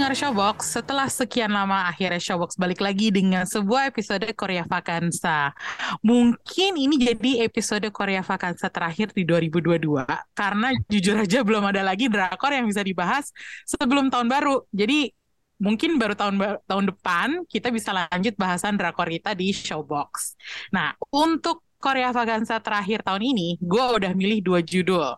Pendengar Showbox, setelah sekian lama akhirnya Showbox balik lagi dengan sebuah episode Korea Vakansa. Mungkin ini jadi episode Korea Vakansa terakhir di 2022 karena jujur aja belum ada lagi drakor yang bisa dibahas sebelum tahun baru. Jadi mungkin baru tahun tahun depan kita bisa lanjut bahasan drakor kita di Showbox. Nah, untuk Korea Vakansa terakhir tahun ini, gue udah milih dua judul.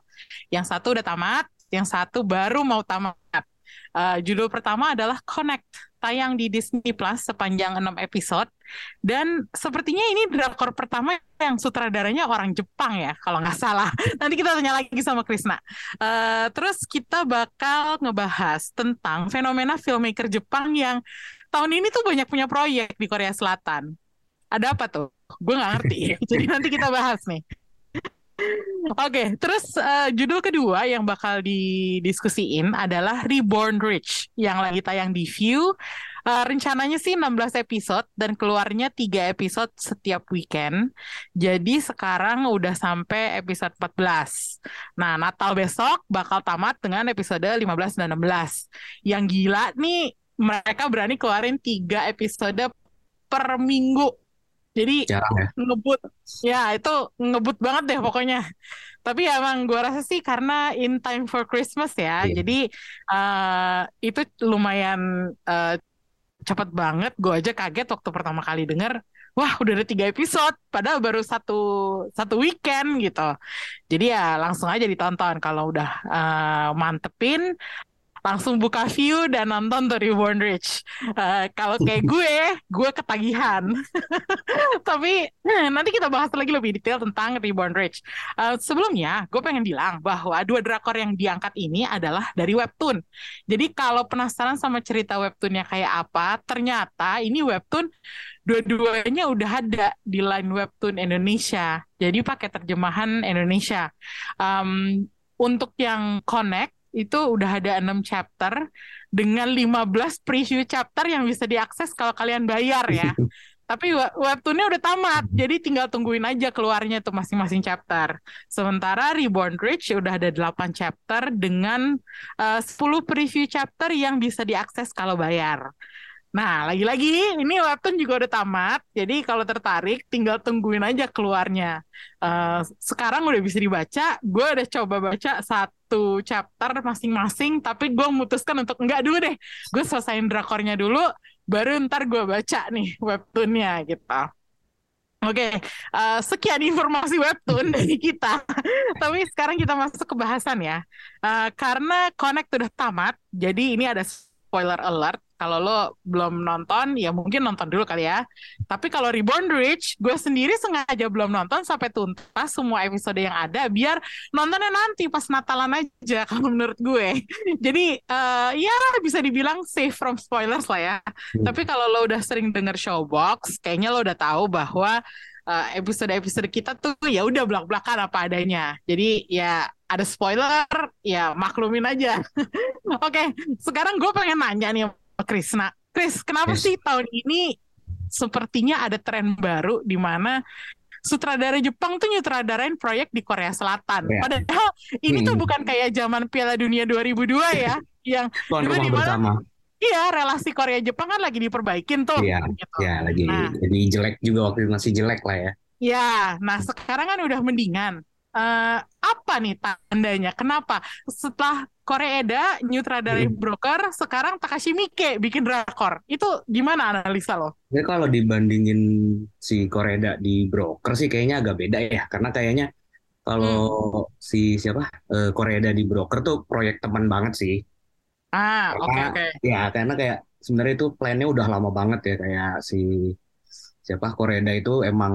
Yang satu udah tamat, yang satu baru mau tamat. Uh, judul pertama adalah Connect, tayang di Disney Plus sepanjang 6 episode. Dan sepertinya ini drakor pertama yang sutradaranya orang Jepang ya, kalau nggak salah. Nanti kita tanya lagi sama Krisna. Uh, terus kita bakal ngebahas tentang fenomena filmmaker Jepang yang tahun ini tuh banyak punya proyek di Korea Selatan. Ada apa tuh? Gue nggak ngerti. Jadi nanti kita bahas nih. Oke, terus uh, judul kedua yang bakal didiskusiin adalah Reborn Rich yang lagi tayang di View. Uh, rencananya sih 16 episode dan keluarnya 3 episode setiap weekend. Jadi sekarang udah sampai episode 14. Nah, Natal besok bakal tamat dengan episode 15 dan 16. Yang gila nih mereka berani keluarin 3 episode per minggu. Jadi Jarang ya. ngebut ya itu ngebut banget deh pokoknya tapi ya emang gue rasa sih karena in time for Christmas ya Iya. jadi eh, itu lumayan eh, cepet banget gue aja kaget waktu pertama kali denger wah udah ada tiga episode padahal baru satu satu weekend gitu jadi ya langsung aja ditonton kalau udah eh, mantepin langsung buka view dan nonton The Reborn Rich. Eh, kalau kayak gue, gue ketagihan. Tapi eh, nanti kita bahas lagi lebih detail tentang Reborn Rich. Eh, sebelumnya, gue pengen bilang bahwa dua drakor yang diangkat ini adalah dari webtoon. Jadi kalau penasaran sama cerita webtoonnya kayak apa, ternyata ini webtoon dua-duanya udah ada di line webtoon Indonesia. Jadi pakai terjemahan Indonesia. Um, untuk yang Connect itu udah ada 6 chapter dengan 15 preview chapter yang bisa diakses kalau kalian bayar ya. Tapi we- webtoonnya udah tamat, jadi tinggal tungguin aja keluarnya tuh masing-masing chapter. Sementara Reborn Rich udah ada 8 chapter dengan eh, 10 preview chapter yang bisa diakses kalau bayar. Nah, lagi-lagi ini webtoon juga udah tamat, jadi kalau tertarik tinggal tungguin aja keluarnya. Eh, sekarang udah bisa dibaca, gue udah coba baca satu chapter masing-masing, tapi gue memutuskan untuk enggak dulu deh, gue selesaiin drakornya dulu, baru ntar gue baca nih webtoonnya gitu. Oke, eh, sekian informasi webtoon dari kita. Tapi sekarang kita masuk ke bahasan ya. Eh, karena Connect udah tamat, jadi ini ada spoiler alert. Kalau lo belum nonton, ya mungkin nonton dulu kali ya. Tapi kalau Reborn Rich, gue sendiri sengaja belum nonton sampai tuntas semua episode yang ada, biar nontonnya nanti pas Natalan aja kalau menurut gue. Jadi eh, ya bisa dibilang safe from spoilers lah ya. Hmm. Tapi kalau lo udah sering denger Showbox, kayaknya lo udah tahu bahwa eh, episode-episode kita tuh ya udah belak-belakan apa adanya. Jadi ya ada spoiler, ya maklumin aja. Oke, sekarang gue pengen nanya nih Krisna. Chris, kenapa Yes. sih tahun ini sepertinya ada tren baru di mana sutradara Jepang tuh nyutradarain proyek di Korea Selatan. Ya. Padahal ini tuh Hmm. bukan kayak zaman Piala Dunia 2002 ya, yang Tuan rumah di mana? bersama. iya relasi Korea Jepang kan lagi diperbaikin tuh. Iya, gitu. Ya lagi Nah. jadi jelek juga waktu itu masih jelek lah ya. Ya, nah sekarang kan udah mendingan. Eh, apa nih tandanya? Kenapa setelah Koreeda nyutradarai Hmm. broker, sekarang Takashi Miike bikin drakor. Itu gimana analisa lo? Jadi kalau dibandingin si Koreda di broker sih kayaknya agak beda ya. Karena kayaknya kalau Hmm. si siapa eh, Koreda di broker tuh proyek teman banget sih. Ah, oke oke. Ya karena kayak sebenarnya itu plannya udah lama banget ya kayak si siapa Koreda itu emang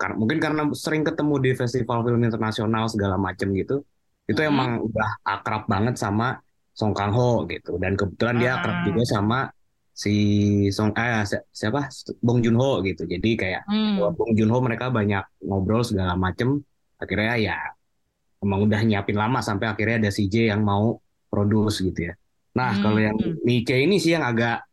kar- mungkin karena sering ketemu di festival film internasional segala macem gitu. Itu Hmm. emang udah akrab banget sama Song Kang Ho gitu dan kebetulan dia akrab Ah. juga sama si Song eh si- siapa Bong Joon Ho gitu. Jadi kayak Hmm. Bong Joon Ho mereka banyak ngobrol segala macem. Akhirnya ya emang udah nyiapin lama sampai akhirnya ada CJ yang mau produce gitu ya. Nah, Hmm. kalau yang Mike ini sih yang agak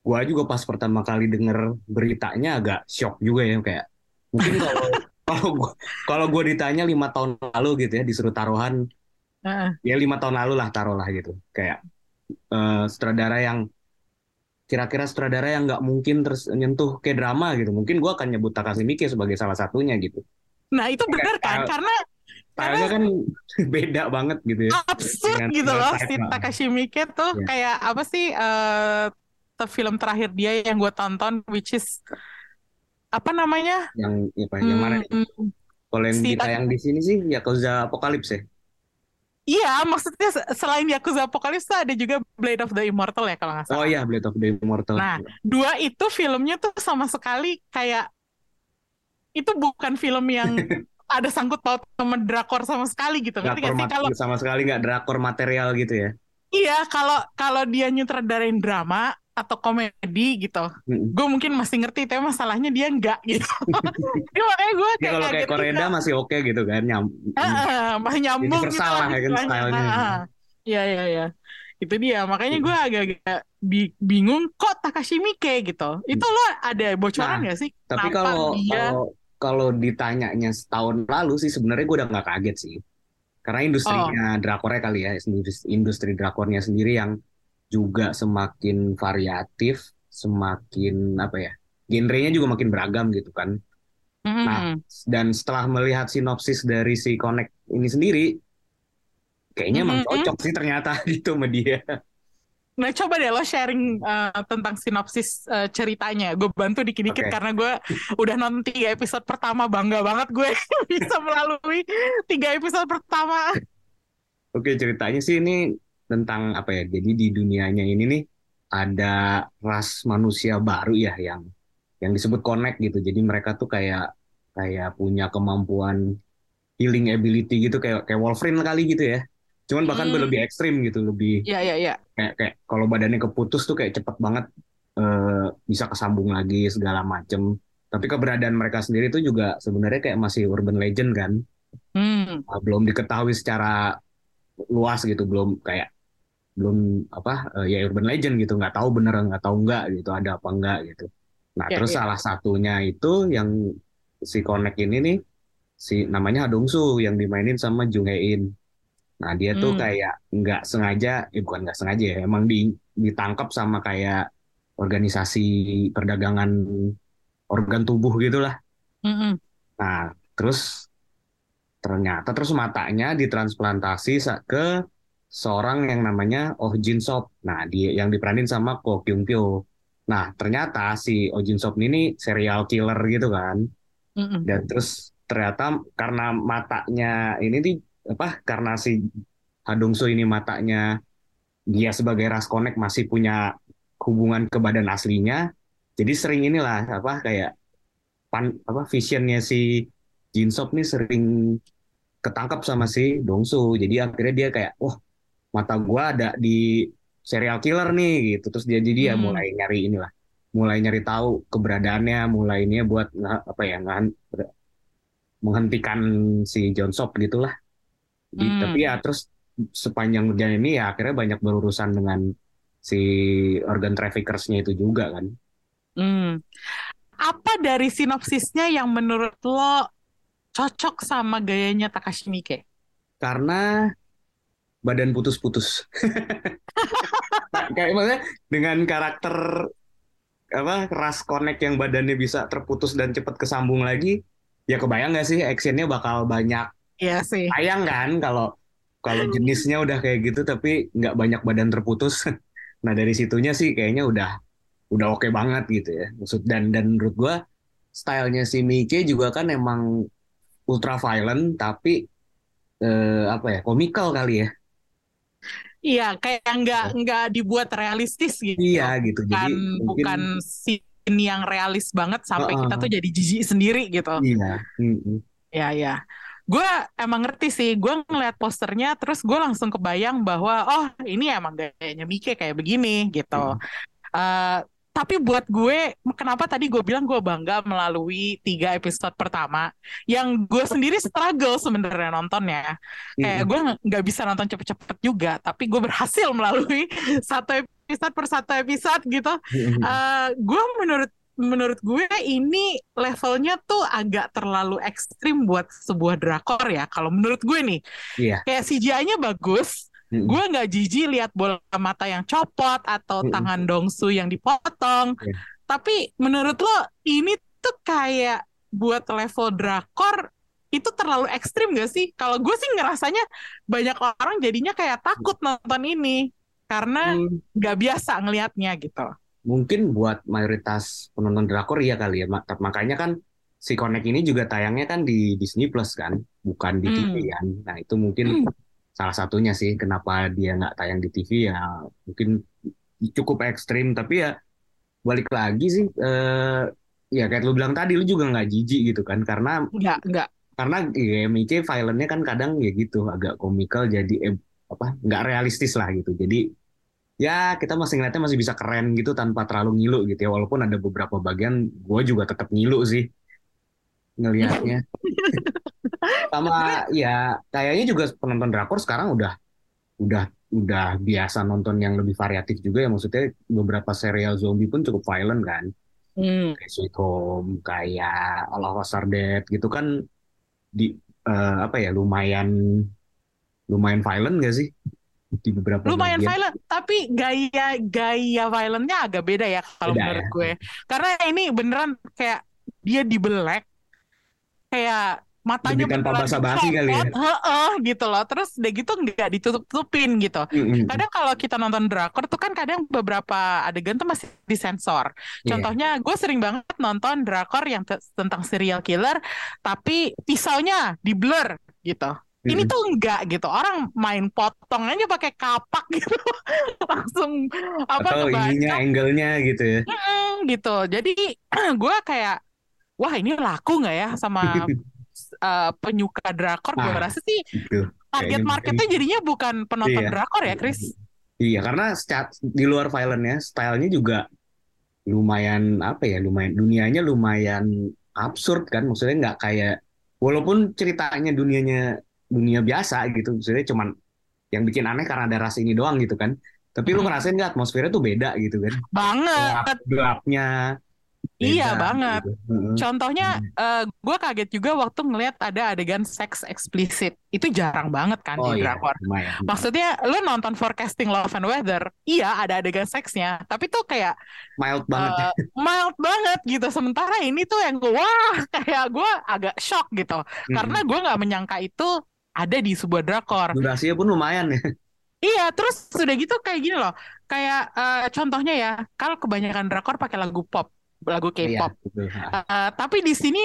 gua juga pas pertama kali denger beritanya agak shock juga ya kayak mungkin kalau kalau gua kalau gua ditanya lima tahun lalu gitu ya disuruh taruhan Heeh. ya lima tahun lalu lah taruhlah gitu kayak eh, sutradara yang kira-kira sutradara yang nggak mungkin terus nyentuh ke drama gitu mungkin gua akan nyebut Takashi Miike sebagai salah satunya gitu Nah itu benar kan? Karena stylenya kan beda banget gitu ya absurd Dengan gitu loh si. Takashi Miike tuh Iya. kayak apa sih eh te- film terakhir dia yang gue tonton which is apa namanya? yang apa yang mana? Hmm, kalau yang si- ditayang di sini sih Yakuza Apocalypse ya Iya, maksudnya se- selain Yakuza Apocalypse ada juga Blade of the Immortal ya kalau nggak salah. oh iya Blade of the Immortal Nah, Dua itu filmnya tuh sama sekali kayak itu bukan film yang ada sangkut paut sama drakor sama sekali gitu. Ngerti drakor nggak sih kalau sama sekali nggak drakor material gitu ya iya kalau kalau dia nyutradarain drama atau komedi gitu, Mm-mm. gue mungkin masih ngerti, tapi masalahnya dia enggak gitu. Jadi makanya gue Ya kayak kalau kayak juga. masih oke gitu kan nyam Heeh, masih nyambung gitu lah ya kan stylenya. Iya iya iya. Itu dia. Makanya gue agak-agak bi- bingung kok Takashi Miike gitu. Itu lo ada bocoran Nah, nggak sih? Tapi kalau dia kalau kalau ditanyanya setahun lalu sih sebenarnya gue udah nggak kaget sih. Karena industrinya Oh. drakornya kali ya, industri, industri drakornya sendiri yang juga semakin variatif, semakin apa ya, genrenya juga makin beragam gitu kan. Mm-mm. Nah, dan setelah melihat sinopsis dari si Connect ini sendiri, kayaknya emang Mm-mm. cocok sih ternyata gitu sama dia. Nah, coba deh lo sharing uh, tentang sinopsis uh, ceritanya. Gue bantu dikit-dikit Oke. karena gue udah nonton tiga episode pertama. Bangga banget gue bisa melalui tiga episode pertama. Oke, ceritanya sih ini tentang apa ya? Jadi di dunianya ini nih ada ras manusia baru ya yang yang disebut connect gitu. Jadi mereka tuh kayak kayak punya kemampuan healing ability gitu kayak kayak Wolverine kali gitu ya. Cuman bahkan Hmm. lebih ekstrim gitu, lebih Iya, iya, iya. kayak kayak kalau badannya keputus tuh kayak cepet banget eh, bisa kesambung lagi segala macem. Tapi keberadaan mereka sendiri tuh juga sebenarnya kayak masih urban legend kan. Hmm. Uh, belum diketahui secara luas gitu belum kayak belum apa uh, ya urban legend gitu nggak tahu bener nggak tahu nggak gitu ada apa enggak gitu nah Ya, terus ya. salah satunya itu yang si Connect ini nih si namanya Hadongsu yang dimainin sama Jung In nah dia tuh Hmm. kayak nggak sengaja eh bukan nggak sengaja ya emang di, ditangkap sama kayak organisasi perdagangan organ tubuh gitulah Mm-mm. Nah, terus ternyata terus matanya ditransplantasi ke seorang yang namanya Oh Jin Sop. Nah, dia yang diperanin sama Ko Kyung Pyo. Nah, ternyata si Oh Jin Sop ini serial killer gitu kan. Mm-mm. Dan terus ternyata karena matanya ini nih apa? Karena si Hadongso ini matanya dia sebagai ras connect masih punya hubungan ke badan aslinya. Jadi sering inilah apa kayak pan apa visionnya si Jinsop nih sering ketangkap sama si Dongsu. Jadi akhirnya dia kayak, wah mata gua ada di serial killer nih gitu. Terus dia jadi dia Hmm. mulai nyari inilah, mulai nyari tahu keberadaannya, mulai ini buat apa ya ngehan- menghentikan si John Sop gitulah. Hmm. Tapi ya terus sepanjang jalan ini ya akhirnya banyak berurusan dengan si organ traffickersnya itu juga kan. Hmm. Apa dari sinopsisnya yang menurut lo cocok sama gayanya Takashi Miike? karena badan putus-putus. Kayak maksudnya dengan karakter apa ras connect yang badannya bisa terputus dan cepat kesambung lagi, ya kebayang nggak sih actionnya bakal banyak. Iya sih. Sayang kan kalau kalau jenisnya udah kayak gitu tapi nggak banyak badan terputus. Nah dari situnya sih kayaknya udah udah oke banget gitu ya. Maksud dan dan menurut gua stylenya si Miike juga kan emang ultra violent tapi eh, apa ya komikal kali ya. Iya, kayak nggak nggak dibuat realistis gitu. Iya gitu. Bukan Jadi mungkin bukan scene yang realis banget sampai Heeh. kita tuh jadi jijik sendiri gitu. iya. Mm-mm. Ya ya. Gue emang ngerti sih. Gue ngeliat posternya terus gue langsung kebayang bahwa oh ini emang gayanya Mike kayak begini gitu. Hmm. Eh, tapi buat gue, kenapa tadi gue bilang gue bangga melalui tiga episode pertama, yang gue sendiri struggle sebenarnya nontonnya. Kayak gue nggak bisa nonton cepet-cepet juga, tapi gue berhasil melalui satu episode per satu episode gitu. Uh, gue menurut menurut gue ini levelnya tuh agak terlalu ekstrim buat sebuah drakor ya. Kalau menurut gue nih, Iya. kayak CGI-nya bagus, Gue nggak jijik lihat bola mata yang copot atau Mm-mm. tangan Dongsu yang dipotong. Iya. Tapi menurut lo ini tuh kayak buat level drakor itu terlalu ekstrim gak sih? Kalau gue sih ngerasanya banyak orang jadinya kayak takut nonton ini karena Hmm, nggak biasa ngelihatnya gitu. mungkin buat mayoritas penonton drakor iya kali ya. Mak- Makanya kan si Connect ini juga tayangnya kan di Disney Plus kan, bukan di TV Hmm. kan. Nah itu mungkin Hmm. Salah satunya sih kenapa dia nggak tayang di TV ya mungkin cukup ekstrim. Tapi ya balik lagi sih, eh, ya kayak lu bilang tadi lu juga nggak jijik gitu kan, karena Nggak, nggak. karena ya, MIC violentnya kan kadang ya gitu agak komikal jadi eh, apa nggak realistis lah gitu jadi ya kita masih ngeliatnya masih bisa keren gitu tanpa terlalu ngilu gitu ya walaupun ada beberapa bagian gue juga tetap ngilu sih ngelihatnya sama ya kayaknya juga penonton drakor sekarang udah udah udah biasa nonton yang lebih variatif juga ya maksudnya beberapa serial zombie pun cukup violent kan Hmm. kayak Sweet Home, kayak All of Us Are Dead gitu kan di eh, apa ya lumayan lumayan violent gak sih di beberapa Lumayan bagian? violent, tapi gaya gaya violentnya agak beda ya kalau Beda menurut ya. gue. Karena ini beneran kayak dia dibelek, kayak matanya Lebih tanpa basa-basi kali ya. heeh, gitu loh. Terus udah gitu nggak ditutup-tutupin gitu. Mm-mm. Kadang kalau kita nonton drakor tuh kan kadang beberapa adegan tuh masih disensor. Iya. Contohnya gue sering banget nonton drakor yang te- tentang serial killer, tapi pisaunya di blur gitu. Ini Mm-mm. tuh enggak gitu. Orang main potong aja pakai kapak gitu. Langsung apa atau kebaca ininya angle-nya gitu ya Mm, gitu. Jadi gue kayak wah ini laku nggak ya sama uh, penyuka drakor? Gue Nah, rasa sih gitu target marketnya jadinya bukan penonton iya drakor ya, Chris? iya karena secat- di luar violentnya stylenya juga lumayan apa ya lumayan dunianya lumayan absurd kan maksudnya nggak kayak walaupun ceritanya dunianya dunia biasa gitu maksudnya cuman yang bikin aneh karena ada ras ini doang gitu kan tapi lu Mm, ngerasain nggak atmosfernya tuh beda gitu kan gelap banget. Iya beda banget. gitu. Contohnya, Hmm. gue kaget juga waktu ngelihat ada adegan seks eksplisit. Itu jarang banget kan oh di iya drakor. lumayan Maksudnya, lu nonton Forecasting Love and Weather, iya ada adegan seksnya, tapi tuh kayak mild banget ya eh, mild banget gitu. Sementara ini tuh yang gue, wah, kayak gue agak shock gitu. Karena Mm-mm. gue nggak menyangka itu ada di sebuah drakor. durasinya pun lumayan ya Iya, terus sudah gitu kayak gini loh. Kayak eh, contohnya ya, kalau kebanyakan drakor pakai lagu pop, lagu iya K-pop. betul Eh, tapi di sini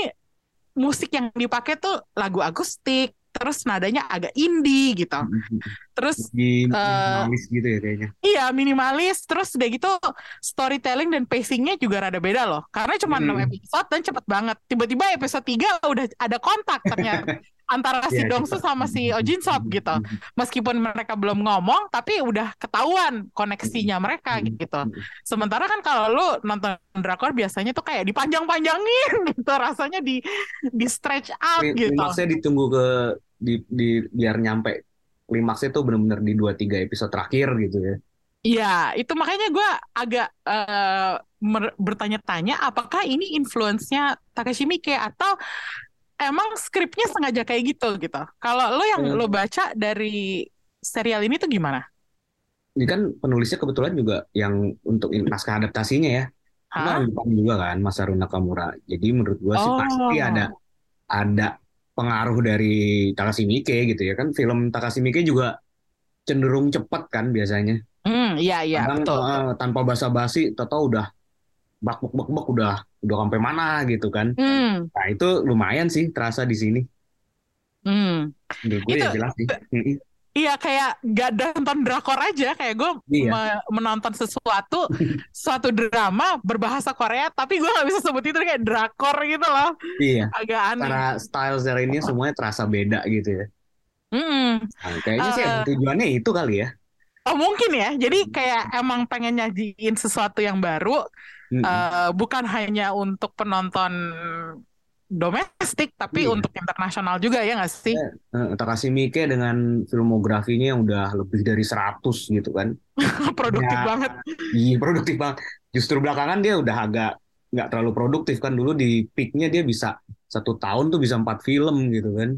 musik yang dipakai tuh lagu akustik, terus nadanya agak indie gitu. Terus di eh, minimalis gitu ya kayaknya iya minimalis, terus udah gitu storytelling dan pacingnya juga rada beda loh. Karena cuma 6 Mm. episode dan cepet banget. Tiba-tiba episode 3 udah ada kontak ternyata antara si Iya, Dongsu cepet. sama si Oh Jin Sop gitu. Meskipun mereka belum ngomong, tapi udah ketahuan koneksinya mereka gitu. Sementara kan kalau lu nonton drakor biasanya tuh kayak dipanjang-panjangin gitu, rasanya di di stretch out Klim- gitu. Klimaksnya ditunggu ke di, di biar nyampe klimaksnya tuh bener-bener di 2-3 episode terakhir gitu ya. Iya, itu makanya gue agak mer- bertanya-tanya apakah ini influence-nya Takashi Miike atau emang skripnya sengaja kayak gitu gitu. Kalau lo yang Hmm. lo baca dari serial ini tuh gimana? Ini kan penulisnya kebetulan juga yang untuk naskah adaptasinya ya. Hah? Jepang juga kan Masaru Nakamura. Jadi menurut gua sih pasti ada Oh, ada pengaruh dari Takashi Miike gitu ya kan. Film Takashi Miike juga cenderung cepat kan biasanya. hmm, iya iya Kadang betul. eh, tanpa basa-basi, tau udah bak bak bak bak udah udah sampai mana gitu kan. Hmm, Nah itu lumayan sih terasa di sini. hmm. Menurut gue Itu ya jelas sih. Iya kayak gak nonton drakor aja kayak gue Iya. menonton sesuatu suatu drama berbahasa Korea tapi gue nggak bisa sebut itu kayak drakor gitu loh Iya. agak aneh. Cara style dari ini semuanya terasa beda gitu ya. Mm-mm. Nah, kayaknya sih Eh, tujuannya itu kali ya. oh mungkin ya jadi kayak emang pengen nyajiin sesuatu yang baru Mm-mm. Eh, bukan hanya untuk penonton domestik, tapi Iya. untuk internasional juga ya nggak sih? Eh, Takashi Miike dengan filmografinya yang udah lebih dari 100 gitu kan. Produktif Ya. banget. Iya produktif banget. Justru belakangan dia udah agak nggak terlalu produktif kan. Dulu di peaknya dia bisa satu tahun tuh bisa empat film gitu kan.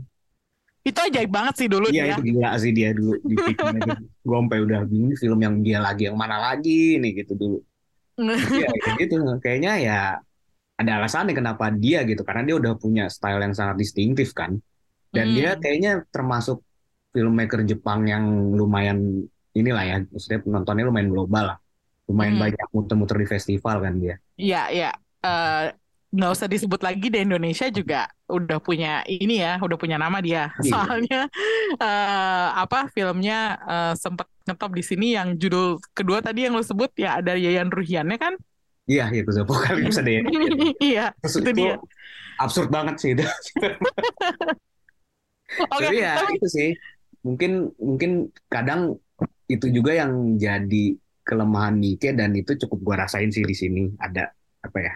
Itu ajaib banget sih dulu Iya dia. itu gila sih dia dulu di peaknya. Gue sampai udah bingung film yang dia lagi yang mana lagi nih gitu dulu. Iya kayak gitu. Kayaknya ya ada alasannya kenapa dia gitu. Karena dia udah punya style yang sangat distintif kan. Dan Hmm. dia kayaknya termasuk filmmaker Jepang yang lumayan inilah ya. Maksudnya penontonnya lumayan global lah. Lumayan Hmm. banyak muter-muter di festival kan dia. Iya, iya. Eh, nggak usah disebut lagi di Indonesia juga udah punya ini ya, udah punya nama dia. Iya. Soalnya eh, apa filmnya eh, sempat ngetop di sini yang judul kedua tadi yang lo sebut ya ada Yayan Ruhiannya kan? Iya, itu Apokalips ada ya. Iya, itu itu dia. absurd banget sih itu. Oke, Tapi ya tapi itu sih. Mungkin mungkin kadang itu juga yang jadi kelemahan Nike dan itu cukup gua rasain sih di sini ada apa ya?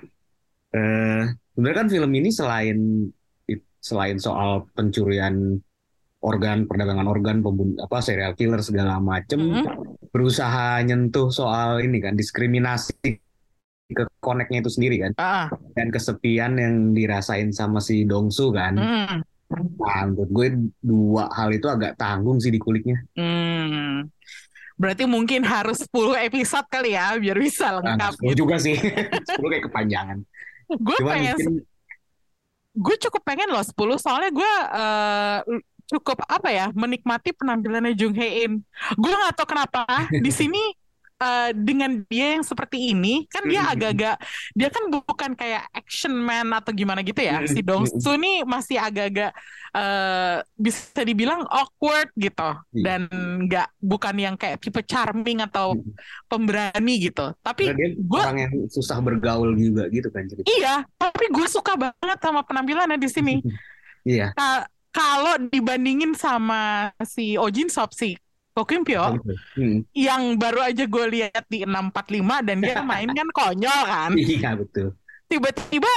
Eh, sebenarnya kan film ini selain selain soal pencurian organ, perdagangan organ, pembun apa serial killer segala macem, Mm-mm. berusaha nyentuh soal ini kan diskriminasi ke koneknya itu sendiri kan. Ah, dan kesepian yang dirasain sama si Dongsu kan. mm, Nah, menurut gue dua hal itu agak tanggung sih di kulitnya. hmm. Berarti mungkin harus 10 episode kali ya biar bisa Nah, lengkap gue gitu. juga sih. Sepuluh kayak kepanjangan. Gue pengen mungkin gue cukup pengen loh 10 soalnya gue eh, cukup apa ya menikmati penampilannya Jung Hae In. Gue nggak tahu kenapa di sini eh, dengan dia yang seperti ini kan dia agak-agak dia kan bukan kayak action man atau gimana gitu ya. Si Mm-mm. Dong Su nih masih agak-agak eh, bisa dibilang awkward gitu Iya. dan nggak bukan yang kayak tipe charming atau pemberani gitu. Tapi gue orang yang susah bergaul juga gitu kan cerita. iya, tapi gue suka banget sama penampilannya di sini. Iya. Ka- kalau dibandingin sama si Ojin Sop si Ko Kim Pyo Hmm. yang baru aja gue lihat di 645 dan dia main kan konyol kan? Iya betul. tiba-tiba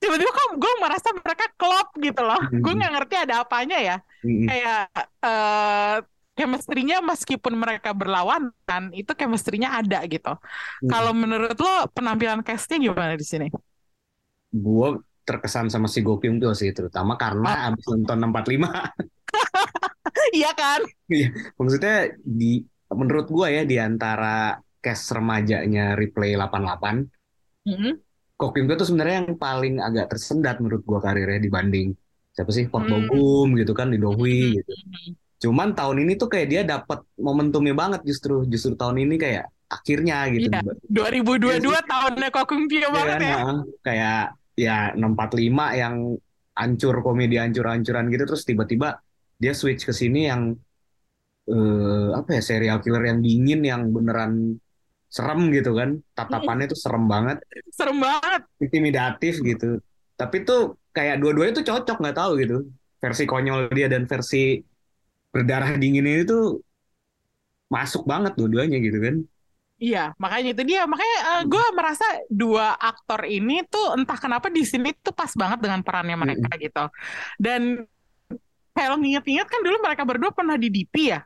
tiba-tiba kok gue merasa mereka klop gitu loh. Gue nggak ngerti ada apanya ya. Hmm. kayak eh chemistry-nya meskipun mereka berlawanan itu chemistry-nya ada gitu. Hmm. kalau menurut lo penampilan castnya gimana di sini? Gue terkesan sama si Go Kyung Pyo sih terutama karena abis nonton 645 iya kan maksudnya di menurut gue ya di antara cast remajanya Replay 88 Mm-mm. Ko Kim Pyo tuh sebenarnya yang paling agak tersendat menurut gua karirnya dibanding siapa sih Park Hmm. Bo Gum gitu kan di Dohwi gitu. Mm-mm. Cuman tahun ini tuh kayak dia dapat momentumnya banget justru justru tahun ini kayak akhirnya gitu. Iya. 2022 tahunnya Ko Kim Pyo Iya banget kan, ya heeh. kayak ya 645 yang hancur komedi hancur-hancuran gitu terus tiba-tiba dia switch ke sini yang eh, apa ya serial killer yang dingin yang beneran serem gitu kan tatapannya tuh serem banget serem banget intimidatif gitu. Tapi tuh kayak dua-duanya tuh cocok nggak tahu gitu. Versi konyol dia dan versi berdarah dingin ini tuh masuk banget dua-duanya gitu kan. Iya, makanya itu dia. Makanya gue merasa dua aktor ini tuh entah kenapa di sini tuh pas banget dengan perannya mereka gitu. Dan kalau nginget-nginget kan dulu mereka berdua pernah di DP ya.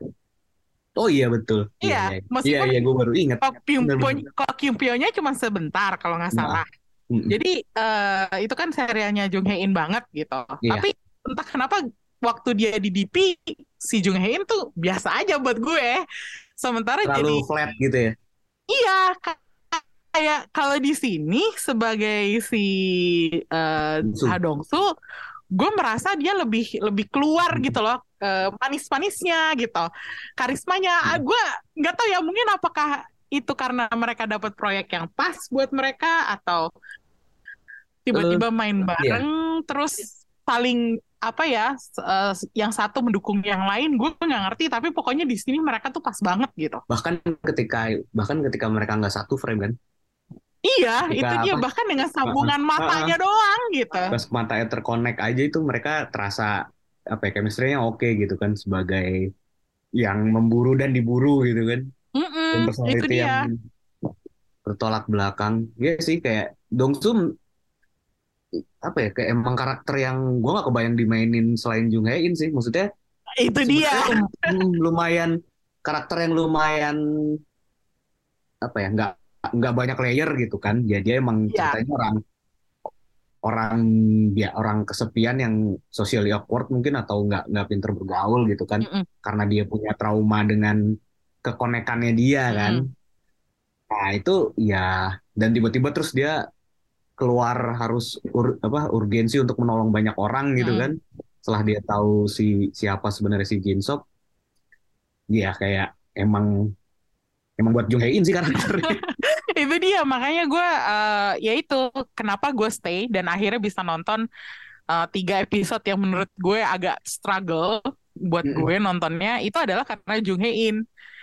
Oh iya betul. Iya, iya, iya. iya, iya gue baru inget. Kok Kyung Bener-bener. Kok Kyung Pyo-nya cuma sebentar kalau nggak Nah. salah. Mm-mm. Jadi eh, itu kan serialnya Jung Hae In banget gitu. Iya. Tapi entah kenapa waktu dia di DP si Jung Hae In tuh biasa aja buat gue. Sementara jadi Terlalu flat gitu ya. Iya, ka- kayak kalau di sini sebagai si eh Dongsu. Gue merasa dia lebih lebih keluar gitu loh, eh, manis-manisnya gitu, karismanya. Ah, Gue nggak tahu ya, mungkin apakah itu karena mereka dapat proyek yang pas buat mereka atau tiba-tiba main bareng terus saling apa ya, eh, yang satu mendukung yang lain, gue nggak ngerti. Tapi pokoknya di sini mereka tuh pas banget gitu. Bahkan ketika bahkan ketika mereka nggak satu frame kan. Iya, itu dia apa? bahkan dengan sambungan Uh-uh, matanya doang gitu. Pas matanya terkonek aja itu mereka terasa apa ya chemistry-nya oke gitu kan sebagai yang memburu dan diburu gitu kan. Dan Mm-mm, itu personality dia. yang bertolak belakang. Iya sih kayak Dongsu apa ya kayak emang karakter yang gue gak kebayang dimainin selain Jung Hae In sih. Maksudnya Itu dia. lumayan karakter yang lumayan apa ya nggak nggak banyak layer gitu kan. Ya dia emang Iya. ceritanya orang orang dia orang kesepian yang socially awkward mungkin atau nggak nggak pinter bergaul gitu kan Mm-mm. karena dia punya trauma dengan kekonekannya dia kan nah itu ya dan tiba-tiba terus dia keluar harus ur- apa urgensi untuk menolong banyak orang gitu Mm. kan setelah dia tahu si siapa sebenarnya si Jin Sop ya kayak emang emang buat Jung Hae In sih karakternya. Itu dia makanya gue eh, ya itu kenapa gue stay dan akhirnya bisa nonton eh, tiga episode yang menurut gue agak struggle buat Mm-mm. gue nontonnya itu adalah karena Jung Hae In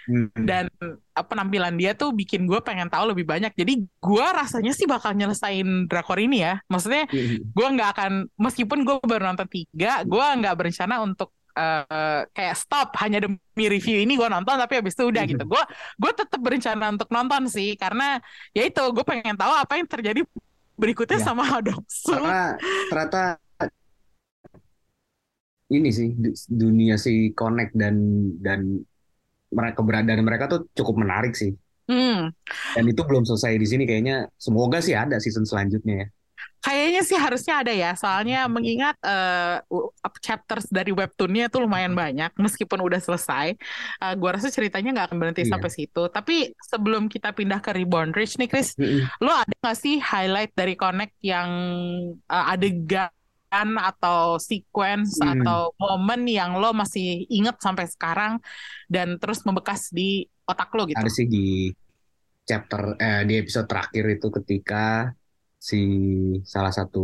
Hmm. dan eh, penampilan dia tuh bikin gue pengen tahu lebih banyak. Jadi gue rasanya sih bakal nyelesain drakor ini ya. Maksudnya gue nggak akan meskipun gue baru nonton tiga gue nggak berencana untuk eh, kayak stop hanya demi review ini gue nonton tapi habis itu udah gitu. Gue gue tetap berencana untuk nonton sih karena ya itu gue pengen tahu apa yang terjadi berikutnya Ya. sama Dongsu karena ternyata ini sih du- dunia si Connect dan dan mereka keberadaan mereka tuh cukup menarik sih. Hmm, dan itu belum selesai di sini kayaknya. Semoga sih ada season selanjutnya ya kayaknya sih harusnya ada ya soalnya mengingat eh, u- chapters dari webtoonnya tuh lumayan banyak meskipun udah selesai eh, gue rasa ceritanya nggak akan berhenti Iya. sampai situ tapi sebelum kita pindah ke Reborn Rich nih Chris lo ada nggak sih highlight dari Connect yang uh, adegan atau sequence Hmm. atau momen yang lo masih inget sampai sekarang dan terus membekas di otak lo gitu? ada sih di chapter eh, di episode terakhir itu ketika si salah satu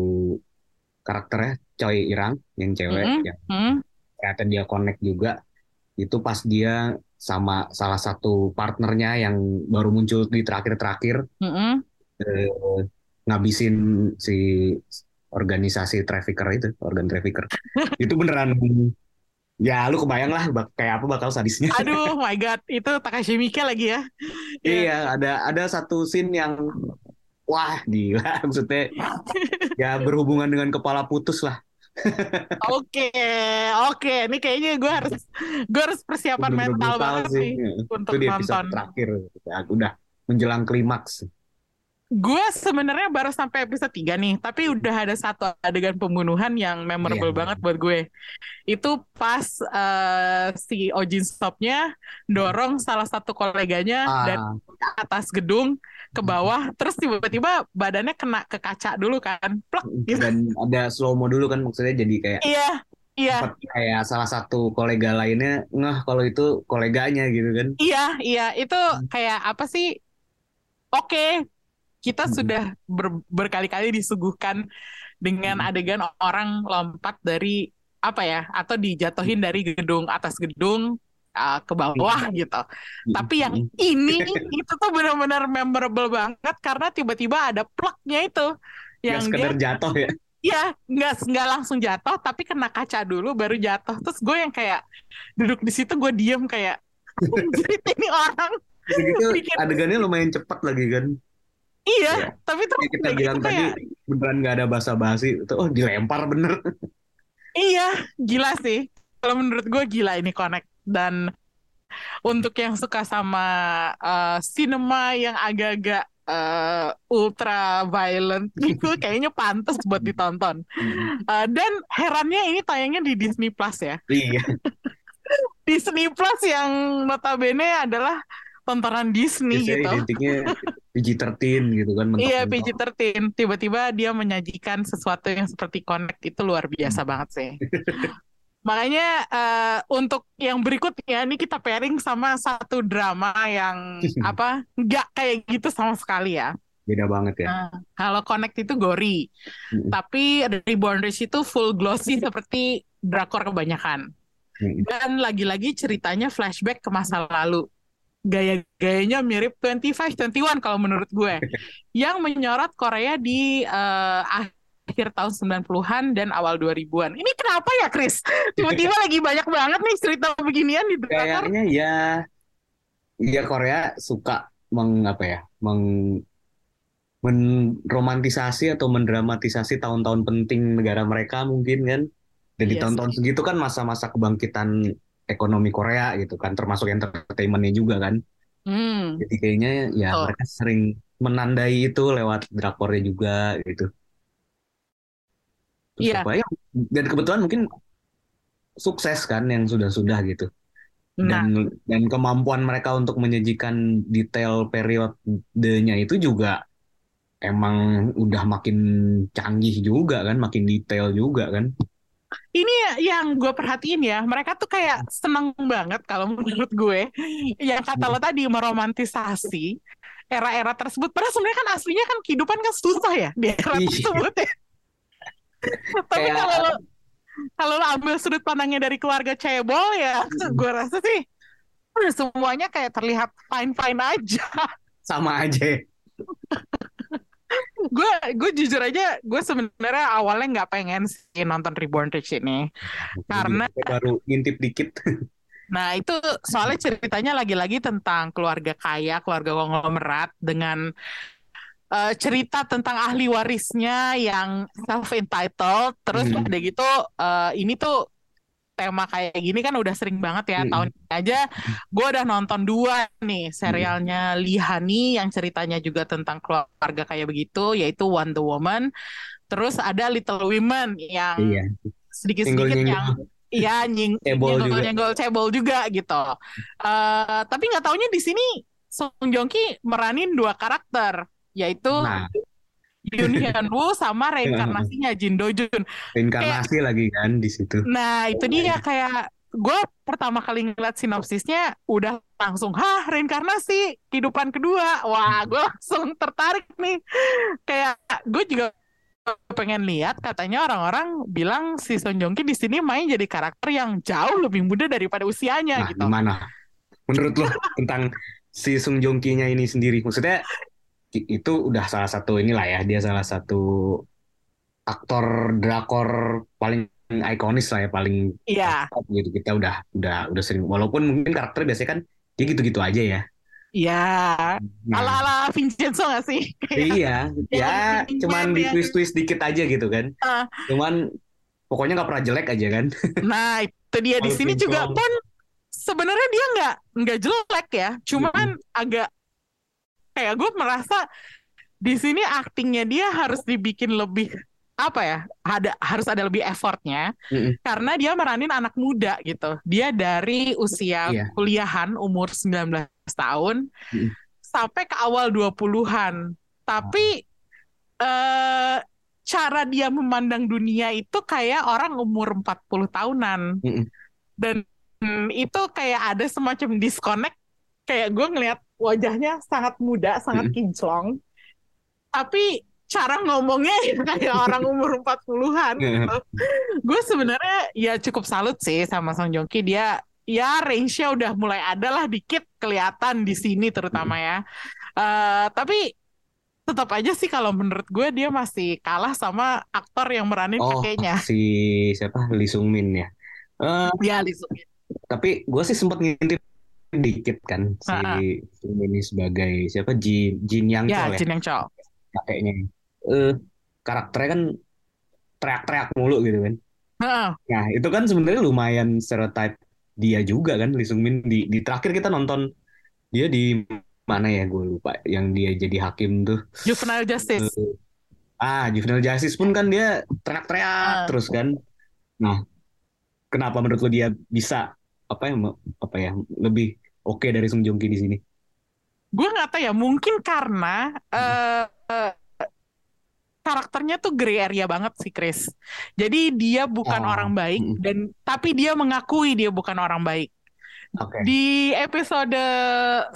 karakternya Choi Irang yang cewek Mm-mm. yang Hmm? ternyata dia connect juga itu pas dia sama salah satu partnernya yang baru muncul di terakhir-terakhir Mm-mm. eh, ngabisin si organisasi trafficker itu, organ trafficker. itu beneran ya lu kebayang lah bak- kayak apa bakal sadisnya. Aduh, my God, itu Takashi Miike lagi ya? Iya. Iya, ada ada satu scene yang wah gila maksudnya ya berhubungan dengan kepala putus lah. Oke, oke. Ini kayaknya gue harus gue harus persiapan Bener-bener mental brutal banget sih. nih untuk Itu di nonton. terakhir. Ya, udah menjelang klimaks. Gue sebenarnya baru sampai episode 3 nih, tapi udah ada satu adegan pembunuhan yang memorable Iya. banget buat gue. Itu pas eh, si Ojin Stopnya dorong salah satu koleganya dari Ah, atas gedung ke bawah, terus tiba-tiba badannya kena ke kaca dulu kan, plek gitu. dan ada slow mo dulu kan maksudnya jadi kayak Iya, iya, kayak salah satu kolega lainnya ngeh kalau itu koleganya gitu kan. iya, iya. Itu kayak apa sih? Oke, kita Hmm. sudah ber- berkali-kali disuguhkan dengan Hmm. adegan orang lompat dari apa ya, atau dijatuhin dari gedung atas gedung uh, ke bawah gitu. Tapi yang ini itu tuh benar-benar memorable banget karena tiba-tiba ada plaknya itu yang dia sekedar jatuh ya. Iya, nggak nggak langsung jatuh, tapi kena kaca dulu baru jatuh. Terus gue yang kayak duduk di situ gue diem kayak jadi ini orang Gitu adegannya lumayan cepat lagi kan. iya, Iya. tapi terus kita kayak bilang gitu tadi kayak beneran nggak ada basa-basi. Itu oh dilempar bener. iya gila sih. Kalau menurut gue gila ini connect dan untuk yang suka sama uh, cinema yang agak-agak uh, ultra violent gitu kayaknya pantas buat ditonton. Uh, dan herannya ini tayangnya di Disney Plus ya. Iya. Disney Plus yang notabene adalah tontonan Disney Biasanya gitu. identiknya PG-13 gitu kan Iya mentok-mentok. PG-13 tiba-tiba dia menyajikan sesuatu yang seperti Connect itu luar biasa banget sih. Makanya eh, untuk yang berikutnya ini kita pairing sama satu drama yang apa nggak kayak gitu sama sekali ya. Beda banget ya. Nah, kalau Connect itu gori, Mm. tapi Reborn Rich itu full glossy seperti drakor kebanyakan. Mm. Dan lagi-lagi ceritanya flashback ke masa lalu. Gaya-gayanya mirip 25, 21 kalau menurut gue. yang menyorot Korea di eh, akhir tahun 90-an dan awal 2000-an. Ini kenapa ya, Chris? Tiba-tiba lagi banyak banget nih cerita beginian di drakor. Kayaknya ya ya Korea suka meng apa ya? meng menromantisasi atau mendramatisasi tahun-tahun penting negara mereka mungkin kan. Dan di Iya tahun-tahun segitu kan masa-masa kebangkitan ekonomi Korea gitu kan, termasuk entertainmentnya juga kan. Hmm, Jadi kayaknya ya betul. mereka sering menandai itu lewat drakornya juga gitu. Terus Iya. apa ya? Dan kebetulan mungkin sukses kan yang sudah-sudah gitu. Nah, Dan dan kemampuan mereka untuk menyajikan detail periodenya itu juga emang udah makin canggih juga kan, makin detail juga kan. ini yang gue perhatiin ya, mereka tuh kayak seneng banget kalau menurut gue. Yang kata lo tadi meromantisasi era-era tersebut. Padahal sebenarnya kan aslinya kan kehidupan kan susah ya di era Iya. tersebut ya. Tapi Kayak- kalau lo kalau lo ambil sudut pandangnya dari keluarga cebol ya, gue rasa sih semuanya kayak terlihat fine-fine aja. Sama aja. gue gue jujur aja gue sebenarnya awalnya nggak pengen sih nonton Reborn Rich ini Karena- baru ngintip dikit. nah itu soalnya ceritanya lagi-lagi tentang keluarga kaya keluarga konglomerat dengan eh, cerita tentang ahli warisnya yang self entitled terus Hmm. ada gitu eh, ini tuh tema kayak gini kan udah sering banget ya Hmm. tahun ini aja gue udah nonton dua nih serialnya Lee Hani yang ceritanya juga tentang keluarga kayak begitu yaitu Wonder Woman terus ada Little Women yang Iya. sedikit-sedikit Nyenggol-nyenggol. yang Iya nying Cebol nyenggol juga. nyenggol cebol juga gitu. Eh tapi nggak taunya di sini Song Joong Ki meranin dua karakter yaitu Nah, Yoon Hyun Woo sama reinkarnasinya Jin Do Jun. reinkarnasi lagi kan di situ. Nah itu dia kayak gue pertama kali ngeliat sinopsisnya udah langsung hah reinkarnasi kehidupan kedua wah gue langsung tertarik nih kayak gue juga pengen lihat katanya orang-orang bilang si Song Joong Ki di sini main jadi karakter yang jauh lebih muda daripada usianya Nah, gitu gimana? Menurut lo tentang si Sung Joong Ki-nya ini sendiri? Maksudnya itu udah salah satu inilah ya, dia salah satu aktor drakor paling ikonis lah ya, paling iya top gitu. Kita udah udah udah sering walaupun mungkin karakter biasanya kan dia gitu-gitu aja ya. iya Nah, ala-ala Vincenzo gak sih iya, ya Yang cuman di ya. twist-twist dikit aja gitu kan. Ah. Cuman pokoknya nggak pernah jelek aja kan. nah itu dia di sini juga pun sebenarnya dia nggak nggak jelek ya cuman agak kayak gue merasa di sini aktingnya dia harus dibikin lebih apa ya ada harus ada lebih effortnya Mm-mm. karena dia meranin anak muda gitu dia dari usia Iya. kuliahan umur 19 tahun Mm-mm. sampai ke awal 20-an tapi eh cara dia memandang dunia itu kayak orang umur 40 tahunan Mm-mm. dan itu kayak ada semacam disconnect kayak gue ngelihat wajahnya sangat muda sangat kinclong tapi cara ngomongnya ya kayak orang umur 40-an gitu. gue sebenarnya ya cukup salut sih sama Song Joong Ki dia ya range-nya udah mulai ada lah dikit kelihatan di sini terutama ya Eh, tapi tetap aja sih kalau menurut gue dia masih kalah sama aktor yang meranin Oh, kakeknya si siapa? Lee Sung Min ya. Eh, ya Lee Sung Min. tapi gue sih sempat ngintip dikit kan si Min ini sebagai siapa Jin Jin Yang ya Chol ya Jin Yang Chol kakeknya. Eh karakternya kan teriak-teriak mulu gitu kan. Heeh. Nah, itu kan sebenarnya lumayan stereotype dia juga kan Lee Sung Min di di terakhir kita nonton dia di mana ya gue lupa yang dia jadi hakim tuh. Juvenile Justice Eh, ah, Juvenile Justice pun kan dia teriak-teriak Ah. terus kan. Nah, kenapa menurut lo dia bisa apa ya apa ya lebih oke dari Sung Joong Ki di sini? gue nggak tahu ya mungkin karena eh, eh, karakternya tuh gray area banget sih Chris jadi dia bukan Oh, orang baik mm-mm. dan tapi dia mengakui dia bukan orang baik Oke. di episode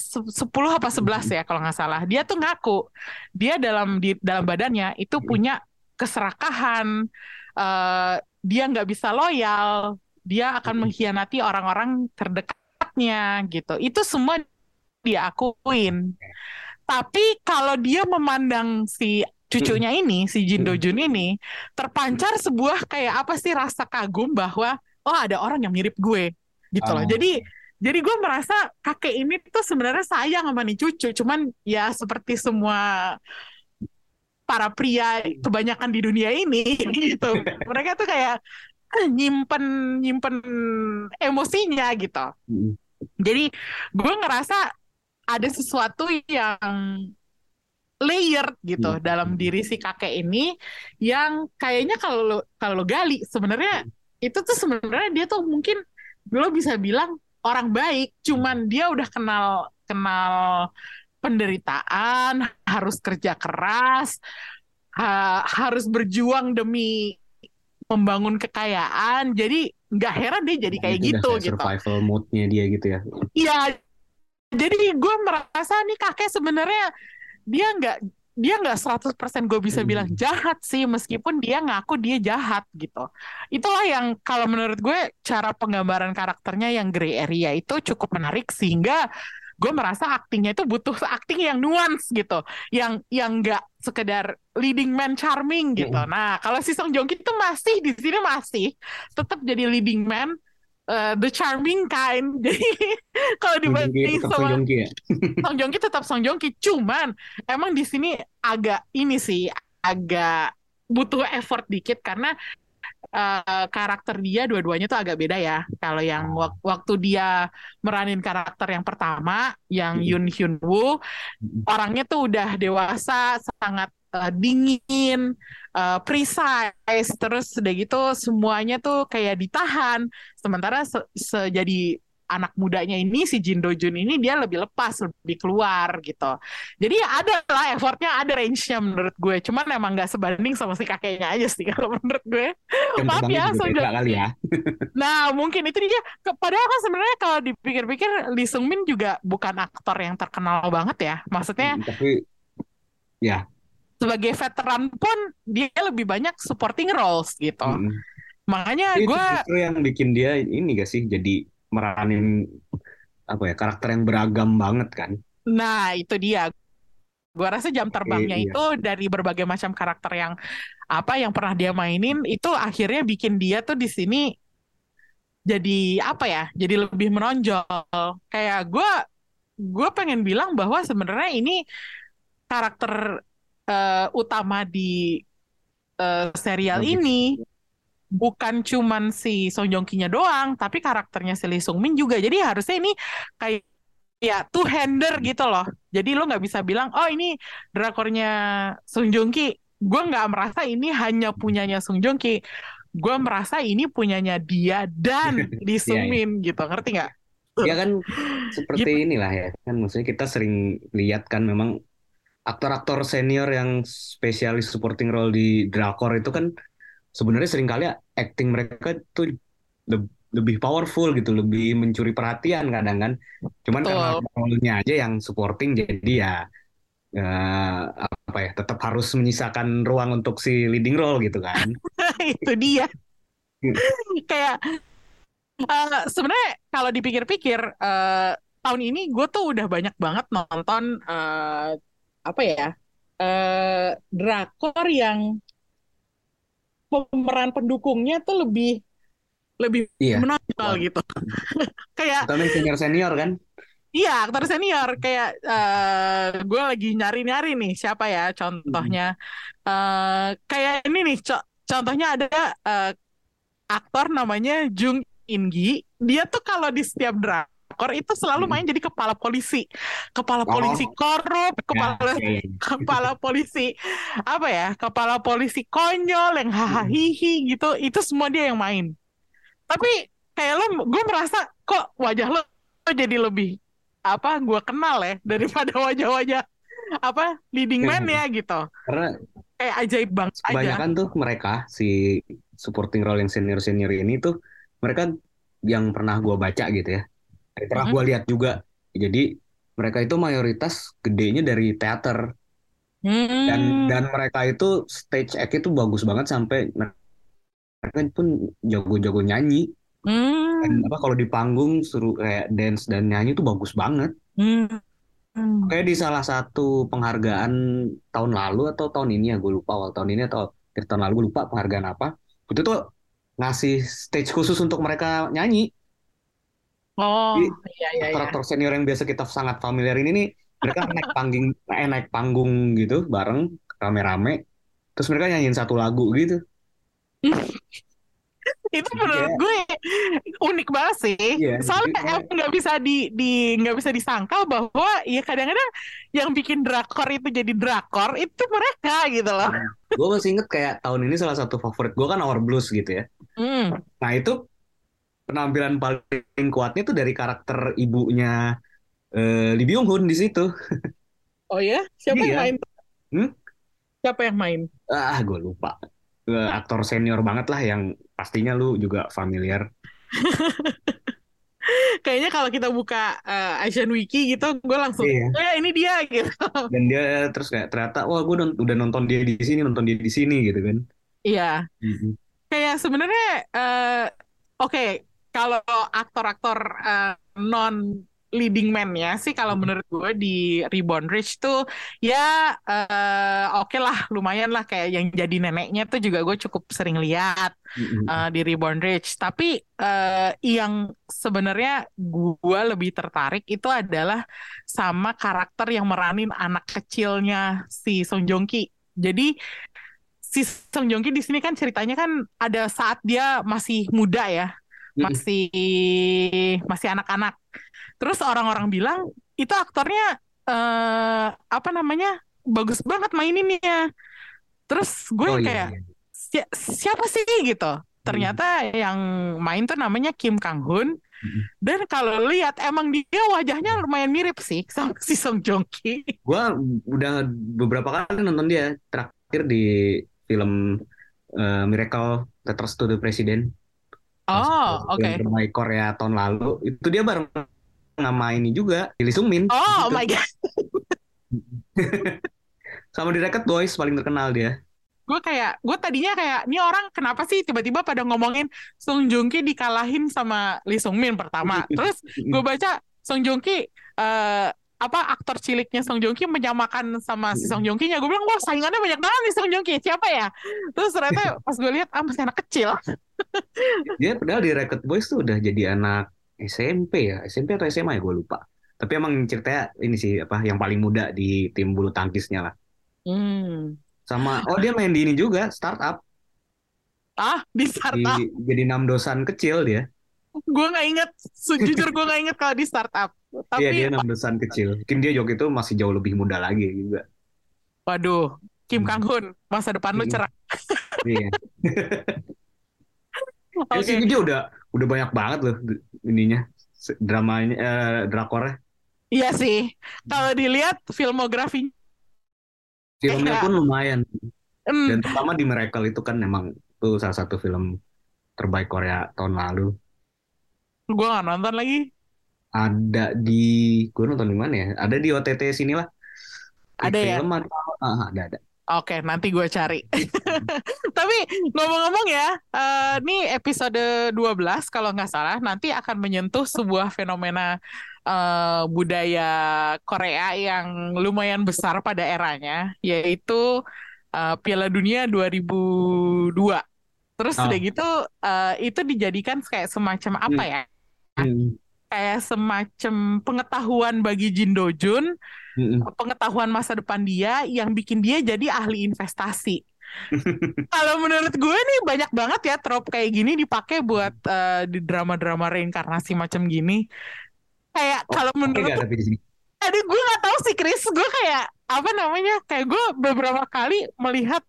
se- 10 apa 11 ya kalau nggak salah dia tuh ngaku dia dalam di dalam badannya itu Mm-mm. punya keserakahan eh, dia nggak bisa loyal dia akan Mm-mm. mengkhianati orang-orang terdekatnya gitu itu semua dia akuin tapi kalau dia memandang si cucunya ini si Jin Do Jun ini terpancar sebuah kayak apa sih rasa kagum bahwa oh ada orang yang mirip gue gitu loh Oh. jadi jadi gue merasa kakek ini tuh sebenarnya sayang sama nih cucu, cuman ya seperti semua para pria kebanyakan di dunia ini gitu. Mereka tuh kayak nyimpen nyimpen emosinya gitu. Mm. Jadi gue ngerasa ada sesuatu yang layered gitu Hmm. dalam diri si kakek ini yang kayaknya kalau lo kalau lo gali sebenarnya itu tuh sebenarnya dia tuh mungkin lo bisa bilang orang baik cuman dia udah kenal kenal penderitaan harus kerja keras ha- harus berjuang demi membangun kekayaan jadi nggak heran dia jadi kayak Itu udah gitu kayak gitu survival mode-nya dia gitu ya. Iya, jadi gue merasa nih kakek sebenarnya dia nggak dia nggak 100% gue bisa Hmm. bilang jahat sih meskipun dia ngaku dia jahat gitu. Itulah yang kalau menurut gue cara penggambaran karakternya yang gray area itu cukup menarik sehingga gue merasa aktingnya itu butuh akting yang nuance gitu, yang yang nggak sekedar leading man charming gitu. Hmm. Nah kalau si Song Joong Ki itu masih di sini masih tetap jadi leading man, eh, the charming kind. Jadi kalau dibanding sama Song Joong Ki ya. Song Joong Ki tetap Song Joong Ki, cuman emang di sini agak ini sih agak butuh effort dikit karena eh, karakter dia dua-duanya tuh agak beda ya. Kalau yang Oh. wak- waktu dia meranin karakter yang pertama, yang. Yoon Hyun Woo, orangnya tuh udah dewasa, sangat eh, dingin, eh, precise, terus udah gitu semuanya tuh kayak ditahan. Sementara se- se- jadi anak mudanya ini si Jin Do Jun ini dia lebih lepas, lebih keluar gitu. Jadi ada lah effortnya, ada range-nya menurut gue. Cuman emang nggak sebanding sama si kakeknya aja sih kalau menurut gue. Maaf ya, kali Ki. ya. Nah, mungkin itu dia. Padahal kan sebenarnya kalau dipikir-pikir Lee Seung Min juga bukan aktor yang terkenal banget ya. Maksudnya Mm, Tapi ya, sebagai veteran pun dia lebih banyak supporting roles gitu. mm-mm. Makanya gue justru yang bikin dia ini gak sih jadi meranin apa ya karakter yang beragam banget kan. nah itu dia. Gue rasa jam terbangnya iya. itu dari berbagai macam karakter yang apa yang pernah dia mainin itu akhirnya bikin dia tuh di sini jadi apa ya? Jadi lebih menonjol. Kayak gue gue pengen bilang bahwa sebenarnya ini karakter eh, utama di eh, serial ini bukan cuman si Song Joong Ki-nya doang, tapi karakternya si Lee Sung Min juga. Jadi harusnya ini kayak ya two-hander gitu loh. Jadi lo nggak bisa bilang, oh ini drakornya Song Joong Ki. Gue nggak merasa ini hanya punyanya Song Joong Ki. Gue merasa ini punyanya dia dan Lee Sung Iya, iya. Min gitu. Ngerti nggak? Ya kan seperti inilah ya kan maksudnya kita sering lihat kan memang aktor-aktor senior yang spesialis supporting role di drakor itu kan sebenarnya sering kali acting mereka tuh le- lebih powerful gitu, lebih mencuri perhatian kadang kan. Cuman karena Betul. role-nya aja yang supporting jadi ya eh, apa ya tetap harus menyisakan ruang untuk si leading role gitu kan. itu dia. Hmm. Kayak eh, sebenarnya kalau dipikir-pikir eh, tahun ini gue tuh udah banyak banget nonton eh, apa ya eh, drakor yang pemeran pendukungnya tuh lebih lebih Iya. menonjol gitu. Kayak Terutama senior-senior kan. Iya, aktor senior kayak eh gue lagi nyari-nyari nih siapa ya contohnya. eh kayak ini nih, co- contohnya ada eh, aktor namanya Jung In Gi. Dia tuh kalau di setiap drakor itu selalu Hmm. main jadi kepala polisi, kepala Oh. polisi korup, kepala Ya, ya, ya. kepala polisi apa ya, kepala polisi konyol yang hahaha hihi gitu. Itu semua dia yang main. Tapi kayak lo, gue merasa kok wajah lo jadi lebih apa gue kenal ya daripada wajah-wajah apa leading man ya gitu Karena kayak ajaib banget aja kebanyakan tuh mereka si supporting role yang senior senior ini tuh mereka yang pernah gua baca gitu ya pernah Mhm. gua lihat juga jadi mereka itu mayoritas gedenya dari teater dan Hmm. dan mereka itu stage act itu bagus banget sampai mereka pun jago-jago nyanyi Hmm. dan apa kalau di panggung suruh kayak dance dan nyanyi tuh bagus banget Hmm. Hmm. kayak di salah satu penghargaan tahun lalu atau tahun ini ya gue lupa awal tahun ini atau akhir tahun lalu gue lupa penghargaan apa itu tuh ngasih stage khusus untuk mereka nyanyi oh Jadi, iya iya iya aktor-aktor senior yang biasa kita sangat familiar ini nih mereka naik panggung eh, naik panggung gitu bareng rame-rame terus mereka nyanyiin satu lagu gitu itu menurut gue unik banget sih. Iya, Soalnya jadi- emang nggak bisa di di nggak bisa disangkal bahwa ya kadang-kadang yang bikin drakor itu jadi drakor itu mereka gitu loh. gue masih inget kayak tahun ini salah satu favorit gue kan Our Blues gitu ya Hmm. nah itu penampilan paling kuatnya tuh dari karakter ibunya eh, Lee Byung Hun di situ Oh ya? Siapa yang Iya. main? Hmm? Siapa yang main? ah gue lupa aktor senior banget lah yang pastinya lu juga familiar Kayaknya kalau kita buka eh, Asian Wiki gitu, gue langsung, Iya. oh ya ini dia gitu. dan dia terus kayak ternyata wah gue udah nonton dia di sini nonton dia di sini gitu kan Iya. kayak sebenarnya eh, oke kalau aktor-aktor eh, non leading man ya sih kalau menurut gue di Reborn Rich tuh ya eh, oke lah lumayan lah. Kayak yang jadi neneknya tuh juga gue cukup sering lihat eh, di Reborn Rich. Tapi eh, yang sebenarnya gue lebih tertarik itu adalah sama karakter yang meranin anak kecilnya si Song Joong Ki. Jadi si Song Joong Ki di sini kan ceritanya kan ada saat dia masih muda ya, masih masih anak-anak. Terus orang-orang bilang itu aktornya eh apa namanya bagus banget maininnya. Terus gue oh iya, kayak iya. "Si- siapa sih gitu? Ternyata yang main tuh namanya Kim Kang Hoon. Mm-mm. Dan kalau lihat emang dia wajahnya lumayan mirip sih sama si Song Joong Ki. gue udah beberapa kali nonton dia terakhir di film eh, Miracle Letters to the President Oh, oke. film terbaik Korea tahun lalu itu dia bareng sama ini juga Lee Sung Min. Oh Gitu. my god. sama di Rocket Boys paling terkenal dia. Gue kayak gue tadinya kayak ini orang kenapa sih tiba-tiba pada ngomongin Song Joong Ki dikalahin sama Lee Sung Min pertama? Terus gue baca Song Joong Ki eh, apa aktor ciliknya Song Joong Ki menyamakan sama si Song Joong Ki nya gue bilang wah saingannya banyak banget nih Song Joong Ki. Siapa ya? Terus ternyata pas gue lihat ah masih anak kecil dia padahal di Rocket Boys tuh udah jadi anak SMP ya. SMP atau SMA ya gue lupa. Tapi emang ceritanya ini sih apa yang paling muda di tim bulu tangkisnya lah. Hmm. sama oh dia main di ini juga startup. Ah di di, startup jadi enam dosan kecil dia. Gue nggak inget sejujur gue nggak inget kalau di startup. Tapi Iya dia enam dosan kecil. Mungkin dia joki itu masih jauh lebih muda lagi juga. Waduh Kim Hmm. Kang Hoon masa depan lu Hmm. cerah. Iya oke. Ya sih dia udah udah banyak banget loh ininya dramanya eh, drakornya. Iya sih. Kalau dilihat filmografi filmnya Iya. pun lumayan. Hmm, dan terutama di Miracle itu kan memang itu salah satu film terbaik Korea tahun lalu. Gue gak nonton lagi. ada di gue nonton di mana ya? Ada di OTT sinilah. Di Ada ya? film atau ah, ada ada Oke, nanti gue cari. Tapi ngomong-ngomong ya, eh, ini episode 12 kalau nggak salah, nanti akan menyentuh sebuah fenomena eh, budaya Korea yang lumayan besar pada eranya, yaitu eh, Piala Dunia 2002. Terus Oh. udah gitu, eh, itu dijadikan kayak semacam apa Hmm. ya? Hmm, Kayak semacam pengetahuan bagi Jin Do Jun hmm, pengetahuan masa depan dia yang bikin dia jadi ahli investasi. Kalau menurut gue nih banyak banget ya trope kayak gini dipakai buat eh, di drama-drama reinkarnasi macam gini. Kayak Oh, kalau menurut nggak tapi di sini Aduh gue gak tahu sih Chris Gue kayak Apa namanya Kayak gue beberapa kali Melihat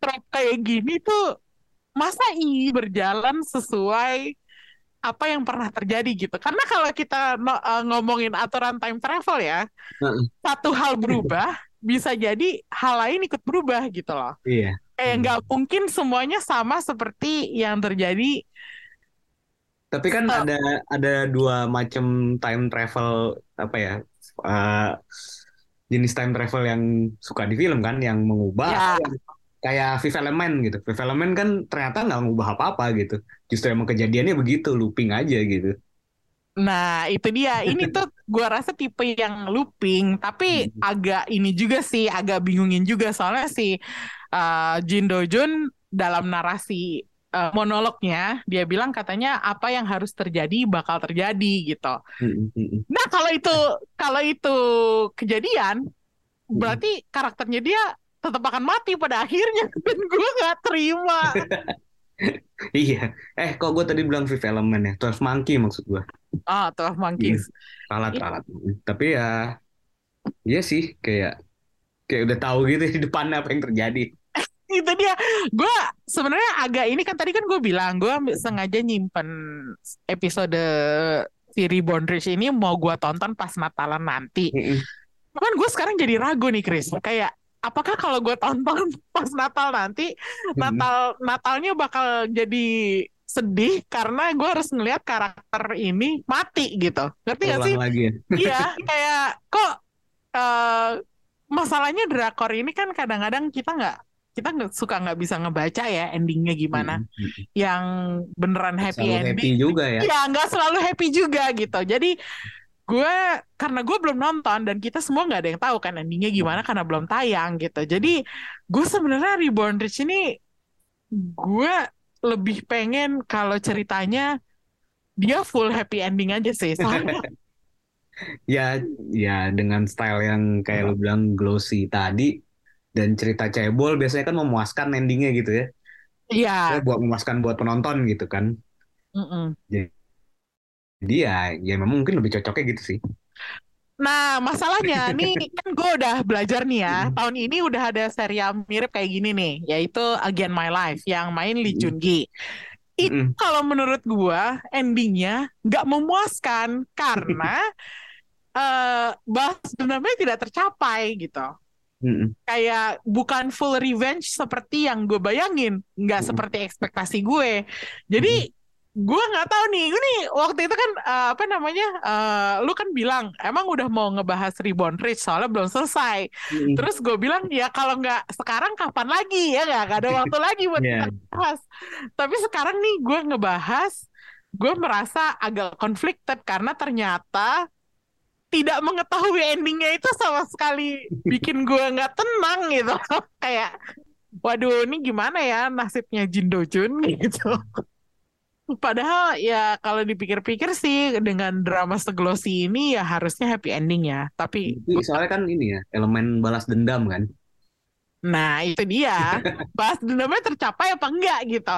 Trope kayak gini tuh Masa iya berjalan sesuai Apa yang pernah terjadi gitu Karena kalau kita eh, ngomongin aturan time travel ya Heeh. Satu hal berubah Bisa jadi hal lain ikut berubah gitu loh iya Kayak Hmm. nggak mungkin semuanya sama seperti yang terjadi Tapi kan Oh. ada ada dua macam time travel apa ya eh, jenis time travel yang suka di film kan yang mengubah Ya. yang kayak Fifth Element gitu. Fifth Element kan ternyata nggak mengubah apa-apa gitu. Justru emang kejadiannya begitu looping aja gitu. Nah, itu dia. Ini tuh gua rasa tipe yang looping, tapi Hmm. agak ini juga sih, agak bingungin juga soalnya si uh, Jin Do Jun dalam narasi uh, monolognya dia bilang katanya apa yang harus terjadi bakal terjadi gitu. Mm, mm, mm. Nah, kalau itu kalau itu kejadian, berarti karakternya dia tetap akan mati pada akhirnya dan gue nggak terima Iya. Eh, kok gue tadi bilang Fifth Element ya? Twelve Monkey maksud gue. ah Twelve Monkeys Iya. ralat. Tapi ya, iya sih kayak kayak udah tahu gitu di depan apa yang terjadi. itu dia gue sebenarnya agak ini kan tadi kan gue bilang gue sengaja nyimpen episode si Reborn Rich ini mau gue tonton pas Natalan nanti Mm-mm. Cuman gue sekarang jadi ragu nih Chris kayak apakah kalau gue tonton pas Natal nanti Natal Natalnya bakal jadi sedih karena gue harus ngelihat karakter ini mati gitu ngerti gak sih lagi ya. iya kayak kok eh, masalahnya drakor ini kan kadang-kadang kita nggak kita nggak suka nggak bisa ngebaca ya endingnya gimana Mm-mm. yang beneran happy Selalu ending happy juga ya. ya nggak selalu happy juga gitu jadi gue karena gue belum nonton dan kita semua nggak ada yang tahu kan endingnya gimana karena belum tayang gitu jadi gue sebenarnya Reborn Rich ini gue lebih pengen kalau ceritanya dia full happy ending aja sih soalnya Ya, ya dengan style yang kayak lu bilang glossy tadi dan cerita cebol biasanya kan memuaskan endingnya gitu ya. iya Ya, buat memuaskan buat penonton gitu kan. mm-mm. Jadi ya, ya memang mungkin lebih cocoknya gitu sih. Nah, masalahnya nih kan gue udah belajar nih ya. Tahun ini udah ada serial mirip kayak gini nih, yaitu Again My Life yang main Lee Jun Gi. Itu Mm-mm. kalau menurut gue endingnya nggak memuaskan karena eh balas dendamnya tidak tercapai gitu. Mm-mm. Kayak bukan full revenge seperti yang gue bayangin, nggak Mm-mm. seperti ekspektasi gue. Jadi gue nggak tahu nih, gue nih waktu itu kan eh, apa namanya, eh, lu kan bilang emang udah mau ngebahas Reborn Rich soalnya belum selesai. Mm-mm. Terus gue bilang ya kalau nggak sekarang kapan lagi ya nggak ada waktu lagi buat Iya. kita bahas. Tapi sekarang nih gue ngebahas, gue merasa agak conflicted karena ternyata tidak mengetahui endingnya itu sama sekali bikin gue nggak tenang gitu. Kayak, waduh ini gimana ya nasibnya Jin Do Chun gitu. Padahal ya kalau dipikir-pikir sih dengan drama seglosi ini ya harusnya happy ending ya. Tapi soalnya kan ini ya, elemen balas dendam kan. nah itu dia. Bahas dendamnya tercapai apa enggak gitu.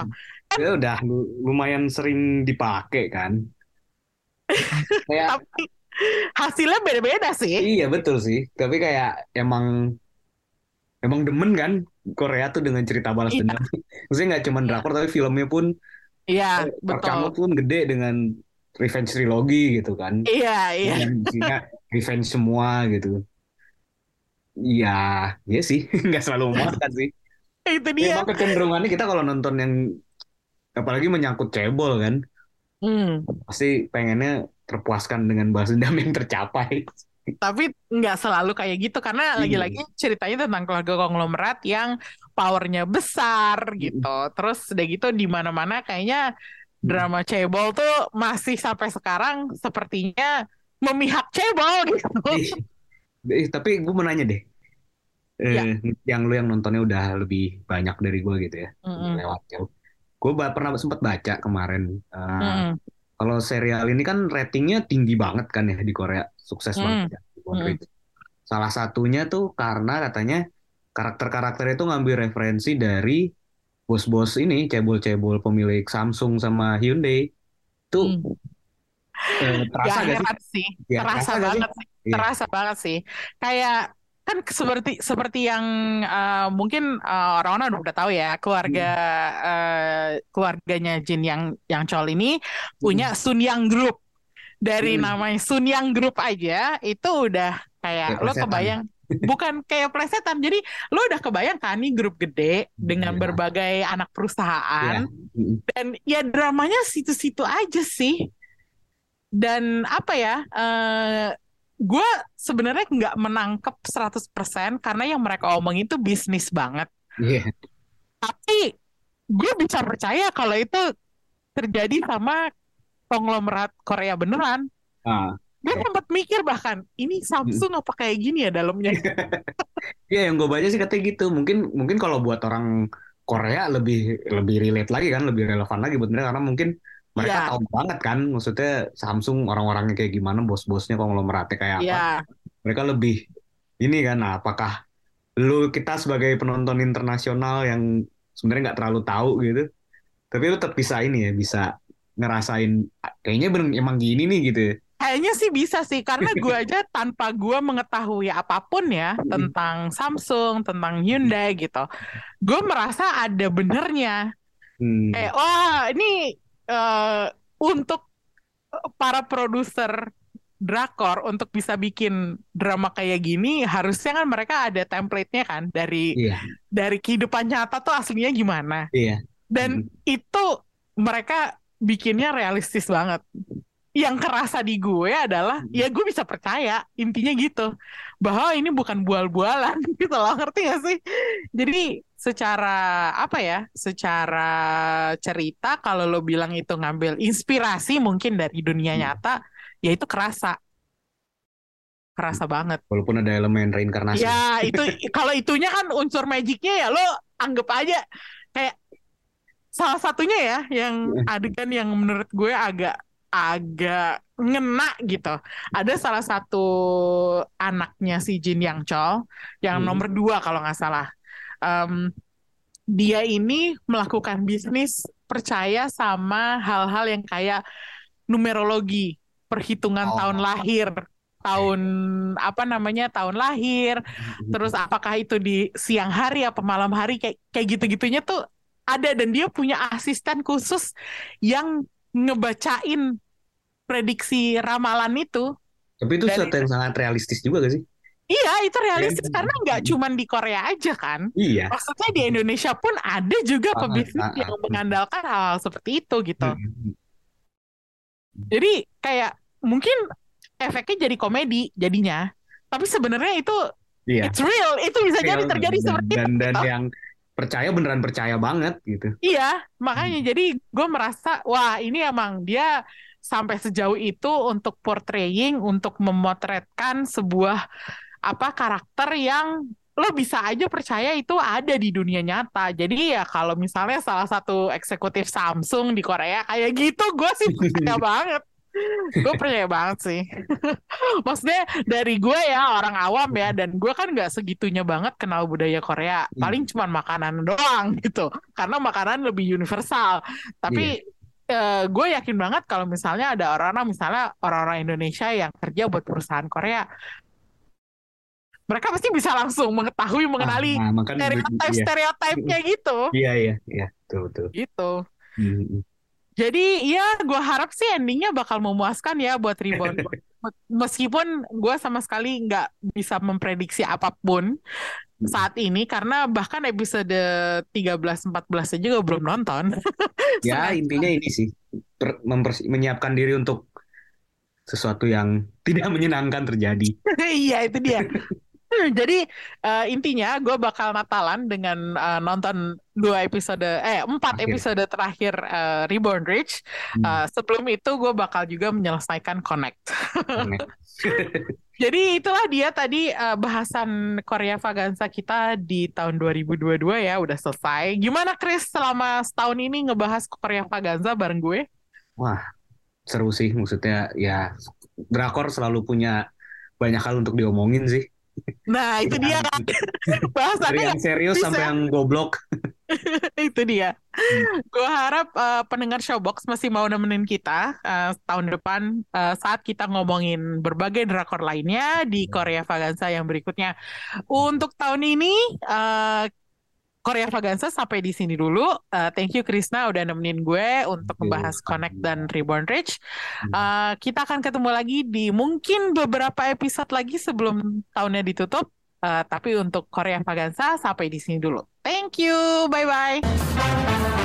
Ya udah lu- lumayan sering dipakai kan. Kayak Tapi hasilnya beda-beda sih. iya betul sih, tapi kayak emang emang demen kan Korea tuh dengan cerita balas Iya. dendam. Maksudnya nggak cuma drakor tapi filmnya pun Iya, rekamnya betul. pun gede dengan revenge trilogy gitu kan. Iya, iya. Isinya revenge semua gitu. Iya, iya sih, nggak selalu memuaskan sih. Itu Ya, dia. Emang kecenderungannya kita kalau nonton yang apalagi menyangkut cebol kan, Hmm. pasti pengennya terpuaskan dengan balas dendam yang tercapai. Tapi nggak selalu kayak gitu karena Iya. lagi-lagi ceritanya tentang keluarga konglomerat yang powernya besar gitu. Terus udah gitu di mana-mana kayaknya drama cebol tuh masih sampai sekarang sepertinya memihak cebol gitu. Eh, tapi gue mau nanya deh, eh, Ya. yang lu yang nontonnya udah lebih banyak dari gue gitu ya, Mm-mm. lewat jauh. Gue pernah sempat baca kemarin, eh, Mm-mm. kalau serial ini kan ratingnya tinggi banget kan ya di Korea, sukses Hmm. banget ya. di Rich. Salah satunya tuh karena katanya karakter-karakter itu ngambil referensi dari bos-bos ini, cebol-cebol pemilik Samsung sama Hyundai. Tuh Hmm. eh, terasa Gak gak sih? sih, Ya, terasa terasa gak sih? banget sih, Iya. terasa banget sih. Kayak kan seperti seperti yang eh, mungkin eh, orang-orang udah tahu ya keluarga Hmm. eh, keluarganya Jin yang yang Chol ini punya Sunyang Group. Dari Hmm. namanya Sunyang Group aja itu udah kayak Kayak lo kebayang bukan kayak plesetan. Jadi lo udah kebayang kan nih grup gede dengan Iya. berbagai anak perusahaan Mm-mm. dan ya dramanya situ-situ aja sih dan apa ya eh gue sebenarnya nggak menangkep 100% karena yang mereka omongin itu bisnis banget Iya. tapi gue bisa percaya kalau itu terjadi sama konglomerat Korea beneran Ah, gue Oke. sempat mikir bahkan ini Samsung apa kayak gini ya dalamnya Iya, yang gue baca sih katanya gitu. Mungkin mungkin kalau buat orang Korea lebih lebih relate lagi kan, lebih relevan lagi buat mereka karena mungkin mereka Iya. tahu banget kan, maksudnya Samsung orang-orangnya kayak gimana, bos-bosnya konglomeratnya kayak apa. ya Mereka lebih ini kan, nah, apakah lu kita sebagai penonton internasional yang sebenarnya nggak terlalu tahu gitu tapi lu tetap bisa ini ya bisa ngerasain kayaknya bener emang gini nih gitu ya. Kayaknya sih bisa sih karena gue aja tanpa gue mengetahui apa pun ya tentang Samsung, tentang Hyundai gitu, gue merasa ada benernya. Hmm. Eh, wah ini uh, untuk para produser drakor untuk bisa bikin drama kayak gini harusnya kan mereka ada template-nya kan dari Iya. dari kehidupan nyata tuh aslinya gimana. Iya. Dan itu mereka bikinnya realistis banget. Yang kerasa di gue adalah ya gue bisa percaya intinya gitu bahwa ini bukan bual-bualan gitu loh ngerti gak sih? Jadi secara apa ya? Secara cerita kalau lo bilang itu ngambil inspirasi mungkin dari dunia nyata ya itu kerasa kerasa banget. Walaupun ada elemen reinkarnasi. Ya itu kalau itunya kan unsur magicnya ya lo anggap aja kayak salah satunya ya yang adegan yang menurut gue agak agak ngena gitu. Ada salah satu anaknya si Jin Yang Chol yang Hmm. nomor dua kalau nggak salah. Em, dia ini melakukan bisnis percaya sama hal-hal yang kayak numerologi, perhitungan Oh. tahun lahir, tahun apa namanya tahun lahir, terus apakah itu di siang hari apa malam hari kayak kayak gitu-gitunya tuh ada dan dia punya asisten khusus yang ngebacain prediksi ramalan itu. Tapi itu sesuatu yang sangat realistis juga gak sih? Iya, itu realistis Iya. karena nggak cuman di Korea aja kan. Iya. Maksudnya di Indonesia pun ada juga Ah, pebisnis ah, ah. yang mengandalkan hal seperti itu gitu. Hmm. Jadi kayak mungkin efeknya jadi komedi jadinya. Tapi sebenarnya itu Iya. it's real, itu bisa jadi Real, terjadi dan, seperti dan, itu. dan gitu. yang percaya beneran percaya banget gitu. Iya, makanya jadi gue merasa wah ini emang dia sampai sejauh itu untuk portraying, untuk memotretkan sebuah apa karakter yang lo bisa aja percaya itu ada di dunia nyata. Jadi ya kalau misalnya salah satu eksekutif Samsung di Korea kayak gitu, gue sih percaya banget. Gue percaya banget sih. Maksudnya dari gue ya orang awam ya dan gue kan nggak segitunya banget kenal budaya Korea. Paling cuma makanan doang gitu. Karena makanan lebih universal. Tapi eh, gue yakin banget kalau misalnya ada orang-orang misalnya orang-orang Indonesia yang kerja buat perusahaan Korea, mereka pasti bisa langsung mengetahui mengenali Ah, nah, stereotip iya. stereotipnya gitu. Iya iya iya betul betul. Gitu. Hmm. Jadi ya gue harap sih endingnya bakal memuaskan ya buat Reborn. Meskipun gue sama sekali nggak bisa memprediksi apa pun saat ini karena bahkan episode 13-14 aja juga belum nonton. Ya intinya ini sih menyiapkan diri untuk sesuatu yang tidak menyenangkan terjadi. Iya itu dia. Jadi eh, intinya gue bakal Natalan dengan eh, nonton dua episode eh empat Akhir. episode terakhir eh, Reborn Rich. Hmm. Eh, sebelum itu gue bakal juga menyelesaikan Connect. Jadi itulah dia tadi eh, bahasan Korea Vaganza kita di tahun 2022 ya udah selesai. Gimana Chris selama setahun ini ngebahas Korea Vaganza bareng gue? Wah seru sih maksudnya ya drakor selalu punya banyak hal untuk diomongin sih. Nah itu dia kan Dari bahasannya yang serius bisa. sampai yang goblok. itu dia. Gue harap eh, pendengar Showbox masih mau nemenin kita eh, tahun depan eh, saat kita ngomongin berbagai drakor lainnya di Korea Vaganza yang berikutnya. Untuk tahun ini eh, Korea Vaganza sampai di sini dulu. Eh, thank you Krisna udah nemenin gue untuk membahas Connect dan Reborn Rich. Eh, kita akan ketemu lagi di mungkin beberapa episode lagi sebelum tahunnya ditutup. Eh, tapi untuk Korea Vaganza sampai di sini dulu. Thank you. Bye bye.